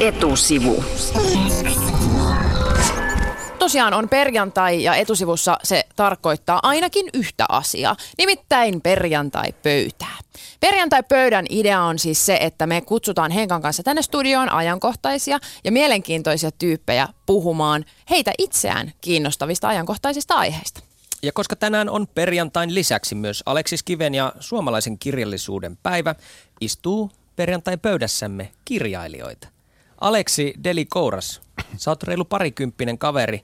Etusivu. Tosiaan on perjantai ja etusivussa se tarkoittaa ainakin yhtä asiaa, nimittäin perjantai-pöytää. Perjantai-pöydän idea on siis se, että me kutsutaan Henkan kanssa tänne studioon ajankohtaisia ja mielenkiintoisia tyyppejä puhumaan heitä itseään kiinnostavista ajankohtaisista aiheista. Ja koska tänään on perjantain lisäksi myös Aleksis Kiven ja suomalaisen kirjallisuuden päivä, istuu perjantai-pöydässämme kirjailijoita. Aleksi Deli Kouras, sä oot reilu parikymppinen kaveri,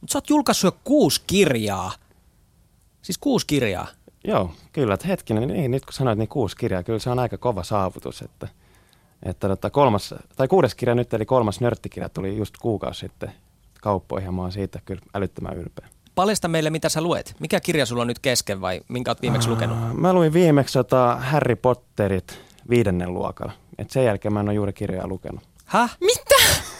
mutta sä oot julkaissut jo kuusi kirjaa. Siis kuusi kirjaa. Joo, kyllä. Että hetkinen, niin, nyt kun sanoit niin kuusi kirjaa, kyllä se on aika kova saavutus. Että, että tota, kolmas, tai kuudes kirja nyt, eli kolmas nörttikirja tuli just kuukausi sitten kauppoihin ja mä oon siitä kyllä älyttömän ylpeä. Paljasta meille, mitä sä luet. Mikä kirja sulla on nyt kesken vai minkä oot viimeksi lukenut? Mä luin viimeksi tota Harry Potterit viidennen luokalla. Et sen jälkeen mä en ole juuri kirjoja lukenut. Häh? Mitä?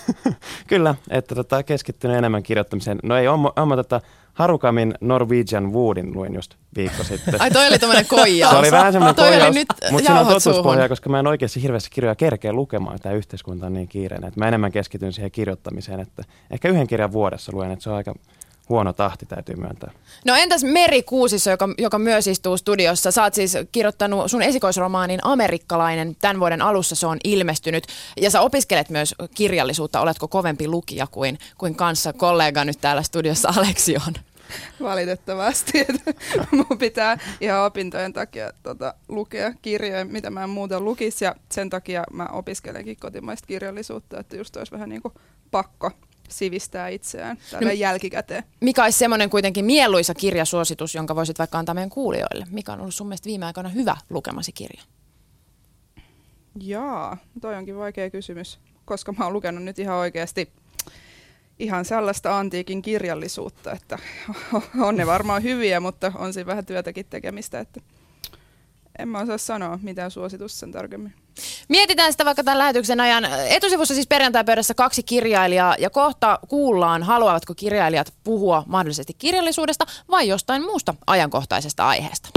Kyllä, että tota, keskittynyt enemmän kirjoittamiseen. No ei, on, on tota Harukamin Norwegian Woodin luin just viikko sitten. Ai toi oli tämmönen koijaus. Se oli vähän semmoinen toi koijaus, nyt mutta siinä on totuuspohjaa, suuhun. koska mä en oikeasti hirveästi kirjoja kerkeä lukemaan. Tämä yhteiskunta on niin kiireinen, että mä enemmän keskityn siihen kirjoittamiseen. Että ehkä yhden kirjan vuodessa luen, että se on aika huono tahti, täytyy myöntää. No entäs Meri Kuusisso, joka, joka myös istuu studiossa? Sä oot siis kirjoittanut sun esikoisromaanin Amerikkalainen. Tämän vuoden alussa se on ilmestynyt. Ja sä opiskelet myös kirjallisuutta. Oletko kovempi lukija kuin, kuin kanssa kollega nyt täällä studiossa Aleksi on? valitettavasti. että Mun pitää ihan opintojen takia tota, lukea kirjoja, mitä mä en muuten lukisi. Ja sen takia mä opiskelenkin kotimaista kirjallisuutta, että just olisi vähän niin kuin pakko sivistää itseään tällä No- jälkikäteen. Mikä olisi semmoinen kuitenkin mieluisa kirjasuositus, jonka voisit vaikka antaa meidän kuulijoille? Mikä on ollut sun mielestä viime aikoina hyvä lukemasi kirja? Jaa, toi onkin vaikea kysymys, koska mä oon lukenut nyt ihan oikeasti ihan sellaista antiikin kirjallisuutta, että on ne varmaan hyviä, mutta on siinä vähän työtäkin tekemistä, että en mä osaa sanoa mitään suositusta sen tarkemmin. Mietitään sitä vaikka tämän lähetyksen ajan. Etusivussa siis perjantai-pöydässä kaksi kirjailijaa ja kohta kuullaan, haluavatko kirjailijat puhua mahdollisesti kirjallisuudesta vai jostain muusta ajankohtaisesta aiheesta.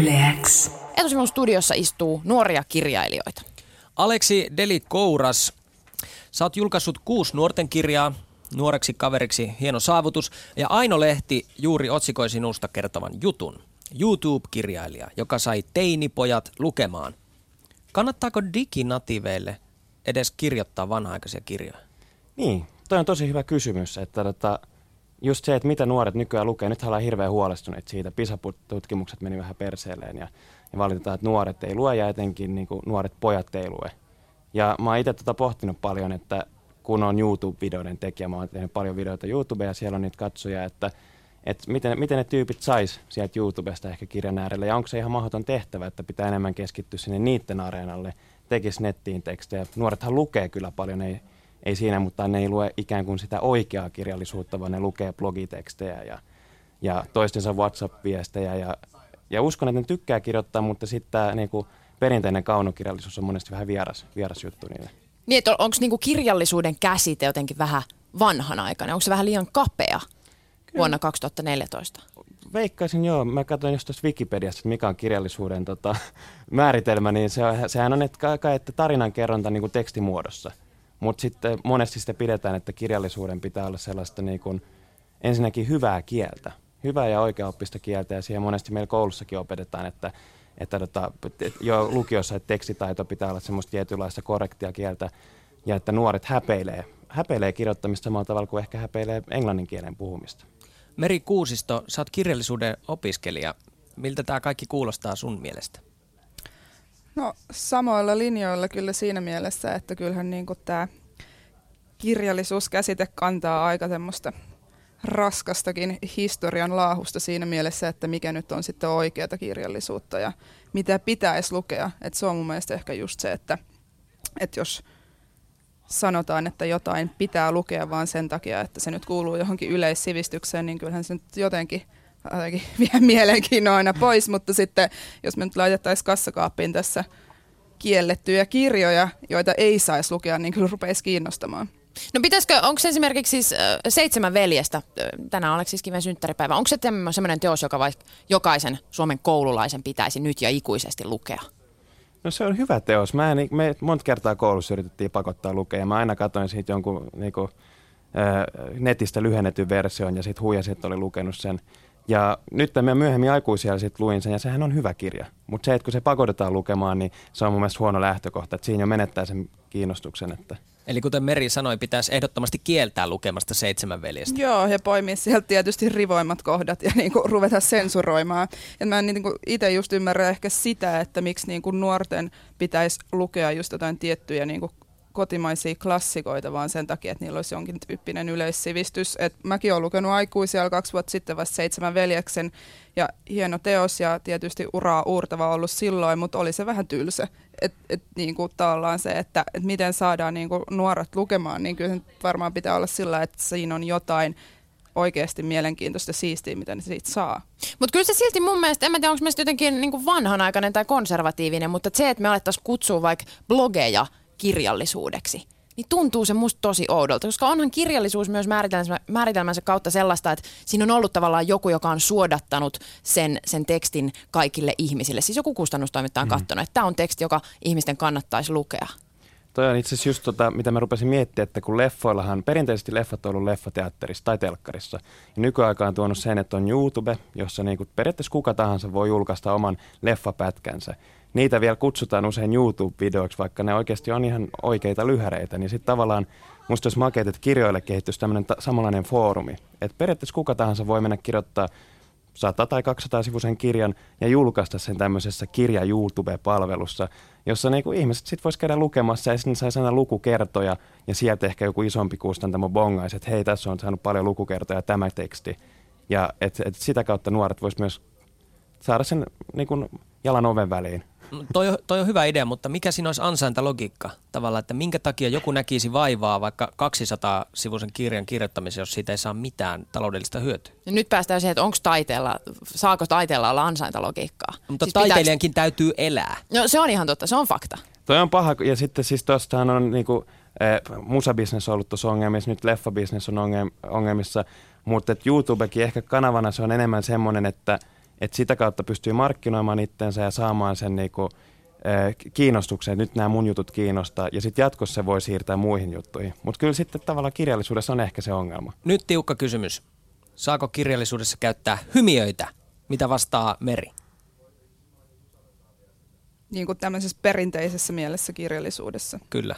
Yleäks. Etusivun studiossa istuu nuoria kirjailijoita. Aleksi Deli Kouras, sä oot julkaissut kuusi nuorten kirjaa, nuoreksi kaveriksi hieno saavutus, ja Aino Lehti juuri otsikoi sinusta kertovan jutun. YouTube-kirjailija, joka sai teinipojat lukemaan. Kannattaako diginatiiveille edes kirjoittaa vanha-aikaisia kirjoja? Niin, toi on tosi hyvä kysymys, että tota, just se, että mitä nuoret nykyään lukee, nyt ollaan hirveän huolestuneet siitä. PISA-tutkimukset meni vähän perseelleen ja, ja valitetaan, että nuoret ei lue ja etenkin niin kuin, nuoret pojat ei lue. Ja mä oon itse tota pohtinut paljon, että kun on YouTube-videoiden tekijä, mä oon tehnyt paljon videoita YouTubeen ja siellä on niitä katsoja, että, että miten, miten ne tyypit sais sieltä YouTubesta ehkä kirjan äärelle ja onko se ihan mahdoton tehtävä, että pitää enemmän keskittyä sinne niiden areenalle, tekisi nettiin tekstejä. Nuorethan lukee kyllä paljon, ei, ei siinä, mutta ne ei lue ikään kuin sitä oikeaa kirjallisuutta, vaan ne lukee blogitekstejä ja, ja toistensa WhatsApp-viestejä. Ja, ja uskon, että ne tykkää kirjoittaa, mutta sitten tämä niinku, perinteinen kaunokirjallisuus on monesti vähän vieras, vieras juttu niille. Niin, onko niinku kirjallisuuden käsite jotenkin vähän vanhanaikainen? Onko se vähän liian kapea vuonna 2014? Veikkaisin joo, mä katsoin just tuossa Wikipediassa, että mikä on kirjallisuuden tota, määritelmä, niin se, sehän on että kai, että tarinan kerronta niin kuin tekstimuodossa. Mutta sitten monesti sitä pidetään, että kirjallisuuden pitää olla sellaista niin kuin, ensinnäkin hyvää kieltä, hyvää ja oikeaoppista kieltä, ja siihen monesti meillä koulussakin opetetaan, että, että tota, jo lukiossa että tekstitaito pitää olla semmoista tietynlaista korrektia kieltä, ja että nuoret häpeilee, häpeilee kirjoittamista samalla tavalla kuin ehkä häpeilee englannin kielen puhumista. Meri Kuusisto, sä oot kirjallisuuden opiskelija. Miltä tämä kaikki kuulostaa sun mielestä? No samoilla linjoilla kyllä siinä mielessä, että kyllähän niin tämä kirjallisuuskäsite kantaa aika semmoista raskastakin historian laahusta siinä mielessä, että mikä nyt on sitten oikeata kirjallisuutta ja mitä pitäisi lukea. Et se on mun mielestä ehkä just se, että, että jos sanotaan, että jotain pitää lukea vaan sen takia, että se nyt kuuluu johonkin yleissivistykseen, niin kyllähän se nyt jotenkin jotenkin vie mielenkiinnon aina pois, mutta sitten jos me nyt laitettaisiin kassakaappiin tässä kiellettyjä kirjoja, joita ei saisi lukea, niin kyllä rupeisi kiinnostamaan. No pitäisikö, onko se esimerkiksi siis äh, Seitsemän veljestä, tänään Aleksis Kiven synttäripäivä, onko se semmoinen teos, joka vaikka jokaisen Suomen koululaisen pitäisi nyt ja ikuisesti lukea? No se on hyvä teos. Mä en, me monta kertaa koulussa yritettiin pakottaa lukea mä aina katsoin siitä jonkun niinku, ää, netistä lyhennetyn version ja sitten huijasin, että oli lukenut sen. Ja nyt mä myöhemmin aikuisia sitten luin sen ja sehän on hyvä kirja. Mutta se, että kun se pakotetaan lukemaan, niin se on mun mielestä huono lähtökohta. Että siinä jo menettää sen kiinnostuksen. Että Eli kuten Meri sanoi, pitäisi ehdottomasti kieltää lukemasta seitsemän veljestä. Joo, ja poimia sieltä tietysti rivoimmat kohdat ja niinku ruveta sensuroimaan. Ja mä en niinku itse just ymmärrä ehkä sitä, että miksi niinku nuorten pitäisi lukea just jotain tiettyjä niinku kotimaisia klassikoita, vaan sen takia, että niillä olisi jonkin tyyppinen yleissivistys. Et mäkin olen lukenut aikuisia kaksi vuotta sitten vasta seitsemän veljeksen, ja hieno teos ja tietysti uraa uurtava ollut silloin, mutta oli se vähän tylsä. Et, et, niin kuin tavallaan se, että et miten saadaan niin kuin nuoret lukemaan, niin kyllä varmaan pitää olla sillä, että siinä on jotain oikeasti mielenkiintoista siistiä, mitä ne siitä saa. Mutta kyllä se silti mun mielestä, en mä tiedä onko mielestä jotenkin niin vanhanaikainen tai konservatiivinen, mutta se, että me alettaisiin kutsua vaikka blogeja kirjallisuudeksi, niin tuntuu se musta tosi oudolta, koska onhan kirjallisuus myös määritelmänsä, määritelmänsä kautta sellaista, että siinä on ollut tavallaan joku, joka on suodattanut sen, sen tekstin kaikille ihmisille. Siis joku kustannustoimittaja on mm. katsonut, että tämä on teksti, joka ihmisten kannattaisi lukea. Toi on itse asiassa just tota, mitä mä rupesin miettimään, että kun leffoillahan, perinteisesti leffat on ollut leffateatterissa tai telkkarissa. Ja nykyaikaan on tuonut sen, että on YouTube, jossa niinku periaatteessa kuka tahansa voi julkaista oman leffapätkänsä niitä vielä kutsutaan usein YouTube-videoiksi, vaikka ne oikeasti on ihan oikeita lyhäreitä, niin sitten tavallaan musta olisi makeet, että kirjoille kehittyisi tämmöinen ta- samanlainen foorumi. Että periaatteessa kuka tahansa voi mennä kirjoittaa 100 tai 200 sivuisen kirjan ja julkaista sen tämmöisessä kirja YouTube-palvelussa, jossa niinku ihmiset sitten voisi käydä lukemassa ja sitten saisi aina lukukertoja ja sieltä ehkä joku isompi kustantamo bongaisi, että hei tässä on saanut paljon lukukertoja tämä teksti. Ja et, et sitä kautta nuoret voisivat myös saada sen niin jalan oven väliin. Toi, toi on hyvä idea, mutta mikä siinä olisi ansaintalogiikka tavallaan, että minkä takia joku näkisi vaivaa vaikka 200 sivuisen kirjan kirjoittamiseen, jos siitä ei saa mitään taloudellista hyötyä? Ja nyt päästään siihen, että onko taiteella, saako taiteella olla ansaintalogiikkaa? Mutta siis taiteilijankin pitääkö... täytyy elää. No se on ihan totta, se on fakta. Toi on paha, ja sitten siis tuostahan on niinku, eh, musabisnes ollut tuossa ongelmissa, nyt leffabisnes on ongelmissa, mutta YouTubekin ehkä kanavana se on enemmän semmoinen, että – että sitä kautta pystyy markkinoimaan itsensä ja saamaan sen niinku, kiinnostuksen, että nyt nämä mun jutut kiinnostaa, ja sitten jatkossa se voi siirtää muihin juttuihin. Mutta kyllä sitten tavallaan kirjallisuudessa on ehkä se ongelma. Nyt tiukka kysymys. Saako kirjallisuudessa käyttää hymiöitä? Mitä vastaa Meri? Niin kuin tämmöisessä perinteisessä mielessä kirjallisuudessa. Kyllä.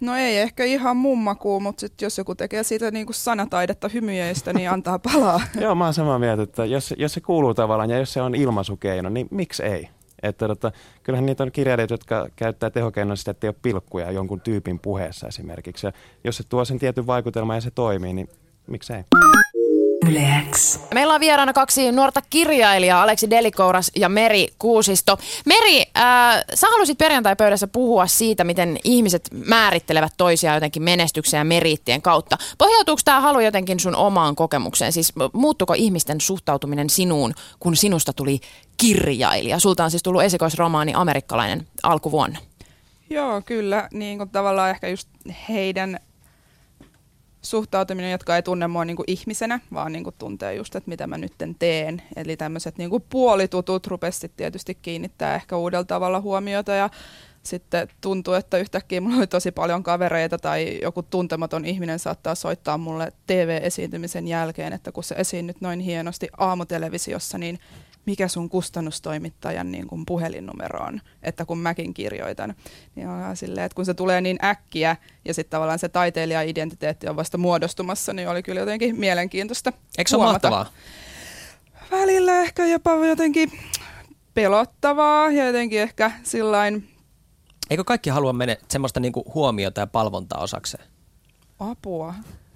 No ei ehkä ihan mummakuu, mutta sit jos joku tekee siitä niinku sanataidetta hymyjeistä, niin antaa palaa. Joo, mä oon samaa mieltä, että jos, jos se kuuluu tavallaan ja jos se on ilmaisukeino, niin miksi ei? Että tota, kyllähän niitä on kirjailijoita, jotka käyttää tehokeinoa sitä, että ei ole pilkkuja jonkun tyypin puheessa esimerkiksi. Ja jos se tuo sen tietyn vaikutelman ja se toimii, niin miksei? Yleäks. Meillä on vieraana kaksi nuorta kirjailijaa, Aleksi Delikouras ja Meri Kuusisto. Meri, äh, sä halusit perjantai-pöydässä puhua siitä, miten ihmiset määrittelevät toisiaan jotenkin menestyksen ja meriittien kautta. Pohjautuuko tämä halu jotenkin sun omaan kokemukseen? Siis muuttuko ihmisten suhtautuminen sinuun, kun sinusta tuli kirjailija? Sulta on siis tullut esikoisromaani Amerikkalainen alkuvuonna. Joo, kyllä. Niin kuin tavallaan ehkä just heidän suhtautuminen, jotka ei tunne mua niin kuin ihmisenä, vaan niin kuin tuntee just, että mitä mä nyt teen. Eli tämmöiset niin kuin puolitutut rupesi tietysti kiinnittää ehkä uudella tavalla huomiota ja sitten tuntuu, että yhtäkkiä mulla oli tosi paljon kavereita tai joku tuntematon ihminen saattaa soittaa mulle TV-esiintymisen jälkeen, että kun se esiinnyt noin hienosti aamutelevisiossa, niin mikä sun kustannustoimittajan niin kuin puhelinnumero on, että kun mäkin kirjoitan. Niin on silleen, että kun se tulee niin äkkiä ja sitten tavallaan se taiteilija-identiteetti on vasta muodostumassa, niin oli kyllä jotenkin mielenkiintoista Eikö se ole mahtavaa? Välillä ehkä jopa jotenkin pelottavaa ja jotenkin ehkä sillain... Eikö kaikki halua mennä semmoista niinku huomiota ja palvontaa osakseen? Apua.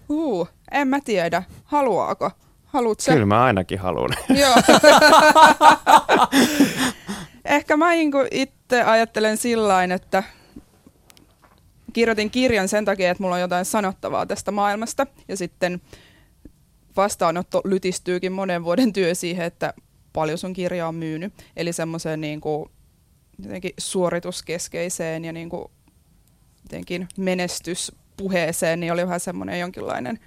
Uh, en mä tiedä. Haluaako? Haluatko Kyllä mä ainakin haluan. Joo. Ehkä mä niin itse ajattelen sillä että kirjoitin kirjan sen takia, että mulla on jotain sanottavaa tästä maailmasta. Ja sitten vastaanotto lytistyykin monen vuoden työ siihen, että paljon sun kirja on myynyt. Eli semmoiseen niin kuin, jotenkin suorituskeskeiseen ja niin kuin, jotenkin menestyspuheeseen, niin oli vähän semmoinen jonkinlainen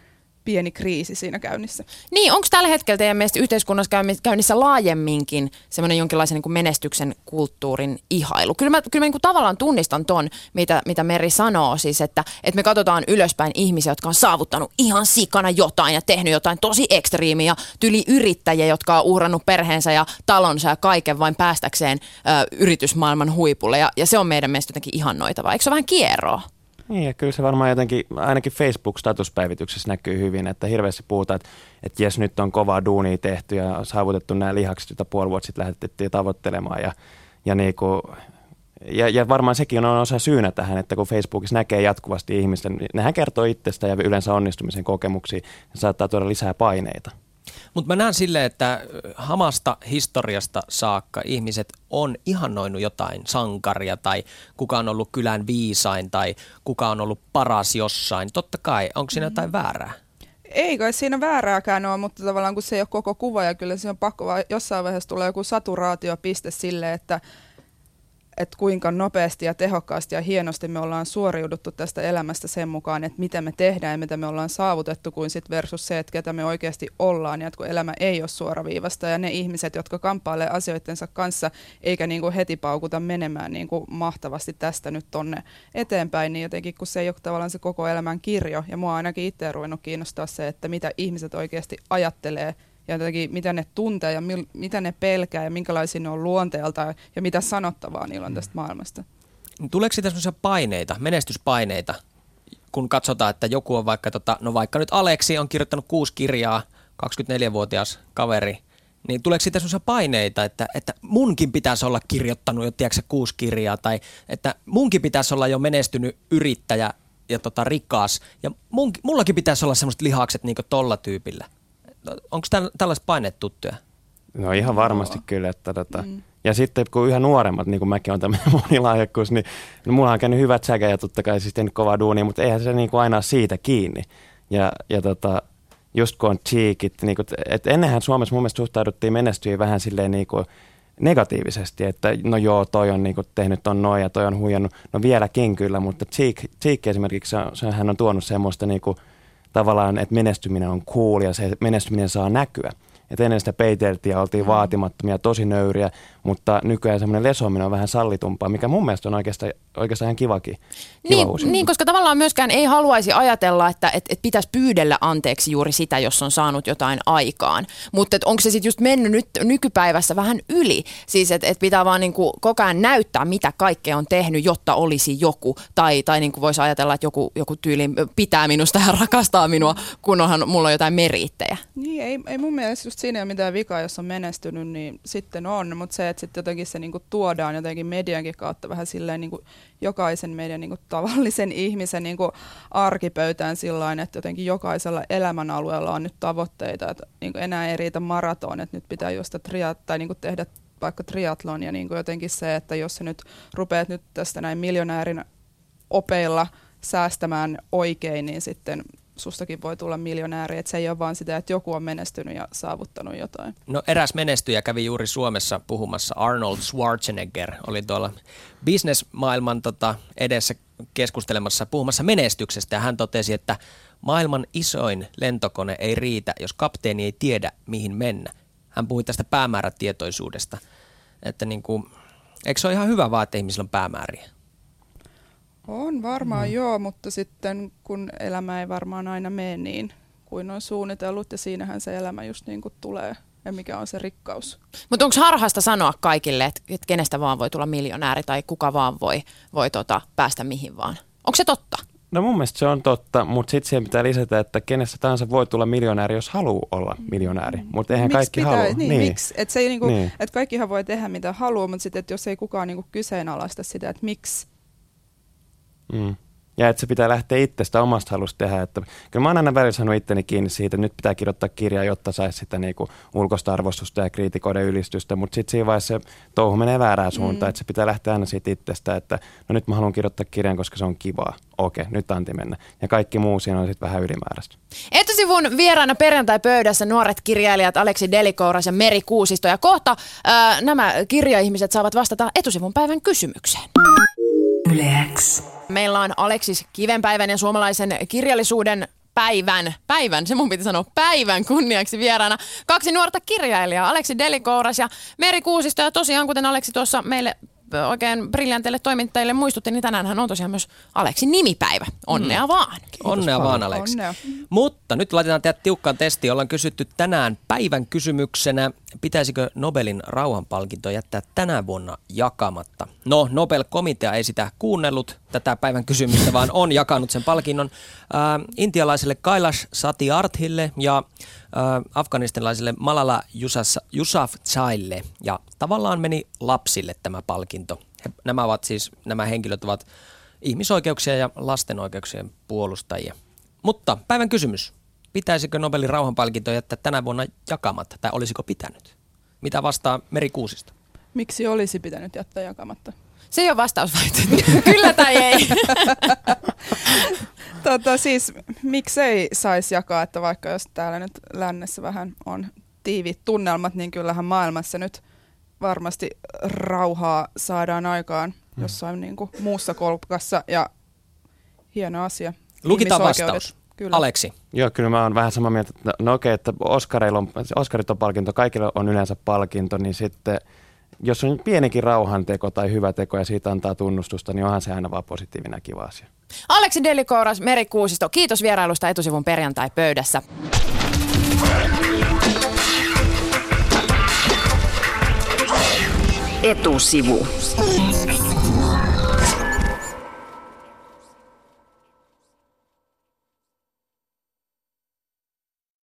pieni kriisi siinä käynnissä. Niin, onko tällä hetkellä teidän mielestä yhteiskunnassa käynni- käynnissä laajemminkin semmoinen jonkinlaisen niin kuin menestyksen kulttuurin ihailu? Kyllä mä, kyllä mä niin kuin tavallaan tunnistan ton, mitä, mitä Meri sanoo, siis että, että me katsotaan ylöspäin ihmisiä, jotka on saavuttanut ihan sikana jotain ja tehnyt jotain tosi ekstriimiä, tyli yrittäjiä, jotka on uhrannut perheensä ja talonsa ja kaiken vain päästäkseen ö, yritysmaailman huipulle ja, ja se on meidän mielestä jotenkin ihannoitavaa. Eikö se ole vähän kierroa? Niin, ja kyllä se varmaan jotenkin, ainakin Facebook-statuspäivityksessä näkyy hyvin, että hirveästi puhutaan, että, että jes, nyt on kovaa duunia tehty ja saavutettu nämä lihakset, joita puoli vuotta sitten lähetettiin tavoittelemaan. Ja, ja, niin kuin, ja, ja varmaan sekin on osa syynä tähän, että kun Facebookissa näkee jatkuvasti ihmisten, nehän kertoo itsestä ja yleensä onnistumisen kokemuksia, ja saattaa tuoda lisää paineita. Mutta mä näen silleen, että hamasta historiasta saakka ihmiset on ihannoinut jotain sankaria tai kuka on ollut kylän viisain tai kuka on ollut paras jossain. Totta kai, onko siinä jotain väärää? Ei kai siinä väärääkään ole, mutta tavallaan kun se ei ole koko kuva ja kyllä se on pakko vaan jossain vaiheessa tulee joku saturaatiopiste sille, että että kuinka nopeasti ja tehokkaasti ja hienosti me ollaan suoriuduttu tästä elämästä sen mukaan, että mitä me tehdään ja mitä me ollaan saavutettu, kuin sit versus se, että ketä me oikeasti ollaan ja että kun elämä ei ole suoraviivasta ja ne ihmiset, jotka kamppailee asioittensa kanssa eikä niinku heti paukuta menemään niinku mahtavasti tästä nyt tonne eteenpäin, niin jotenkin kun se ei ole tavallaan se koko elämän kirjo. Ja mua ainakin itse ruvennut kiinnostaa se, että mitä ihmiset oikeasti ajattelee ja jotenkin mitä ne tuntee ja mil, mitä ne pelkää ja minkälaisia ne on luonteelta ja mitä sanottavaa niillä on tästä maailmasta. Tuleeko siitä sellaisia paineita, menestyspaineita, kun katsotaan, että joku on vaikka, tota, no vaikka nyt Aleksi on kirjoittanut kuusi kirjaa, 24-vuotias kaveri, niin tuleeko siitä sellaisia paineita, että, että munkin pitäisi olla kirjoittanut jo, tiedätkö, kuusi kirjaa, tai että munkin pitäisi olla jo menestynyt yrittäjä ja tota, rikas, ja mun, mullakin pitäisi olla semmoiset lihakset niin tolla tyypillä onko tällaiset paineet tuttuja? No ihan varmasti no. kyllä. Että tota. mm. Ja sitten kun yhä nuoremmat, niin kuin mäkin olen tämmöinen monilahjakkuus, niin no, mulla on käynyt hyvät säkä ja totta kai siis tehnyt kovaa duunia, mutta eihän se niin kuin aina siitä kiinni. Ja, ja tota, just kun on cheekit, niin kuin, että ennenhän Suomessa mun mielestä suhtauduttiin menestyjiin vähän silleen niin kuin negatiivisesti, että no joo, toi on niin kuin tehnyt ton noin ja toi on huijannut. No vieläkin kyllä, mutta cheek, cheek esimerkiksi, se, se, hän on tuonut semmoista niin kuin – tavallaan, että menestyminen on cool ja se menestyminen saa näkyä. Et ennen sitä peiteltiin ja oltiin mm. vaatimattomia, tosi nöyriä, mutta nykyään semmoinen lesominen on vähän sallitumpaa, mikä mun mielestä on oikeastaan, oikeastaan ihan kivakin. Kiva niin, uusi. niin, koska tavallaan myöskään ei haluaisi ajatella, että et, et pitäisi pyydellä anteeksi juuri sitä, jos on saanut jotain aikaan. Mutta onko se sitten just mennyt nyt nykypäivässä vähän yli? Siis että et pitää vaan niinku koko ajan näyttää, mitä kaikkea on tehnyt, jotta olisi joku. Tai, tai niinku voisi ajatella, että joku, joku tyyli pitää minusta ja rakastaa minua, kun onhan, mulla on jotain meriittejä. Niin, ei, ei mun mielestä just siinä ei ole mitään vikaa, jos on menestynyt, niin sitten on. Mutta se, että sitten jotenkin se niinku tuodaan jotenkin mediankin kautta vähän silleen niinku jokaisen meidän niinku tavallisen ihmisen niinku arkipöytään sillä että jotenkin jokaisella elämänalueella on nyt tavoitteita, että niinku enää ei riitä maraton, että nyt pitää juosta triat, tai niinku tehdä vaikka triatlon ja niinku jotenkin se, että jos sä nyt rupeat nyt tästä näin miljonäärin opeilla säästämään oikein, niin sitten sustakin voi tulla miljonääri, että se ei ole vaan sitä, että joku on menestynyt ja saavuttanut jotain. No eräs menestyjä kävi juuri Suomessa puhumassa, Arnold Schwarzenegger oli tuolla bisnesmaailman tota, edessä keskustelemassa puhumassa menestyksestä ja hän totesi, että maailman isoin lentokone ei riitä, jos kapteeni ei tiedä mihin mennä. Hän puhui tästä päämäärätietoisuudesta, että niin kuin, eikö se ole ihan hyvä vaan, että ihmisillä on päämääriä? On varmaan mm. joo, mutta sitten kun elämä ei varmaan aina mene niin kuin on suunnitellut ja siinähän se elämä just niin kuin tulee ja mikä on se rikkaus. Mutta onko harhasta sanoa kaikille, että, että kenestä vaan voi tulla miljonääri tai kuka vaan voi, voi tota, päästä mihin vaan? Onko se totta? No mun mielestä se on totta, mutta sitten siihen pitää lisätä, että kenestä tahansa voi tulla miljonääri, jos haluaa olla miljonääri. Mutta eihän miksi kaikki pitää, halua. Niin, niin. Miksi? Et se ei niinku, niin. et kaikkihan voi tehdä mitä haluaa, mutta sitten jos ei kukaan niinku kyseenalaista sitä, että miksi Mm. Ja että se pitää lähteä itsestä omasta halusta tehdä. Että, kyllä mä oon aina välillä saanut itteni kiinni siitä, että nyt pitää kirjoittaa kirjaa, jotta saisi sitä niinku ulkoista arvostusta ja kriitikoiden ylistystä. Mutta sitten siinä vaiheessa se touhu menee väärään mm. suuntaan, mm. että se pitää lähteä aina siitä itsestä, että no nyt mä haluan kirjoittaa kirjan, koska se on kivaa. Okei, nyt anti mennä. Ja kaikki muu siinä on sitten vähän ylimääräistä. Etusivun vieraana perjantai-pöydässä nuoret kirjailijat Aleksi Delikouras ja Meri Kuusisto. Ja kohta ää, nämä kirjaihmiset saavat vastata etusivun päivän kysymykseen. Yleäks. Meillä on Aleksis Kivenpäivän ja suomalaisen kirjallisuuden päivän, päivän, se mun piti sanoa päivän kunniaksi vieraana. Kaksi nuorta kirjailijaa, Aleksi Delikouras ja Meri Kuusisto. Ja tosiaan, kuten Aleksi tuossa meille oikein briljanteille toimittajille muistutti, niin tänään on tosiaan myös Aleksin nimipäivä. Onnea mm. vaan. Onnea paljon. vaan, Aleksi. Onnea. Mutta nyt laitetaan teidät tiukkaan testiin. Ollaan kysytty tänään päivän kysymyksenä, pitäisikö Nobelin rauhanpalkinto jättää tänä vuonna jakamatta. No, Nobel-komitea ei sitä kuunnellut tätä päivän kysymystä, vaan on jakanut sen palkinnon äh, intialaiselle Kailash Satyarthille ja äh, afganistanilaiselle Malala Yousafzaille. Ja tavallaan meni lapsille tämä palkinto. He, nämä ovat siis, nämä henkilöt ovat ihmisoikeuksien ja lasten oikeuksien puolustajia. Mutta päivän kysymys. Pitäisikö Nobelin rauhanpalkinto jättää tänä vuonna jakamatta, tai olisiko pitänyt? Mitä vastaa Meri Kuusisto? Miksi olisi pitänyt jättää jakamatta? Se ei ole vastausvaihtoehto. Kyllä tai ei. Tota, siis miksei saisi jakaa, että vaikka jos täällä nyt lännessä vähän on tiivit tunnelmat, niin kyllähän maailmassa nyt varmasti rauhaa saadaan aikaan jossain niin kuin muussa kolkassa ja hieno asia. Lukitaan vastaus. Kyllä. Aleksi. Joo, kyllä mä oon vähän samaa mieltä, että no okei, että Oscareilla on, Oscarit on palkinto, kaikille on yleensä palkinto, niin sitten jos on pienikin rauhanteko tai hyvä teko ja siitä antaa tunnustusta, niin onhan se aina vaan positiivinen ja kiva asia. Aleksi Delikouras, Meri Kuusisto, kiitos vierailusta etusivun perjantai-pöydässä. Etusivu.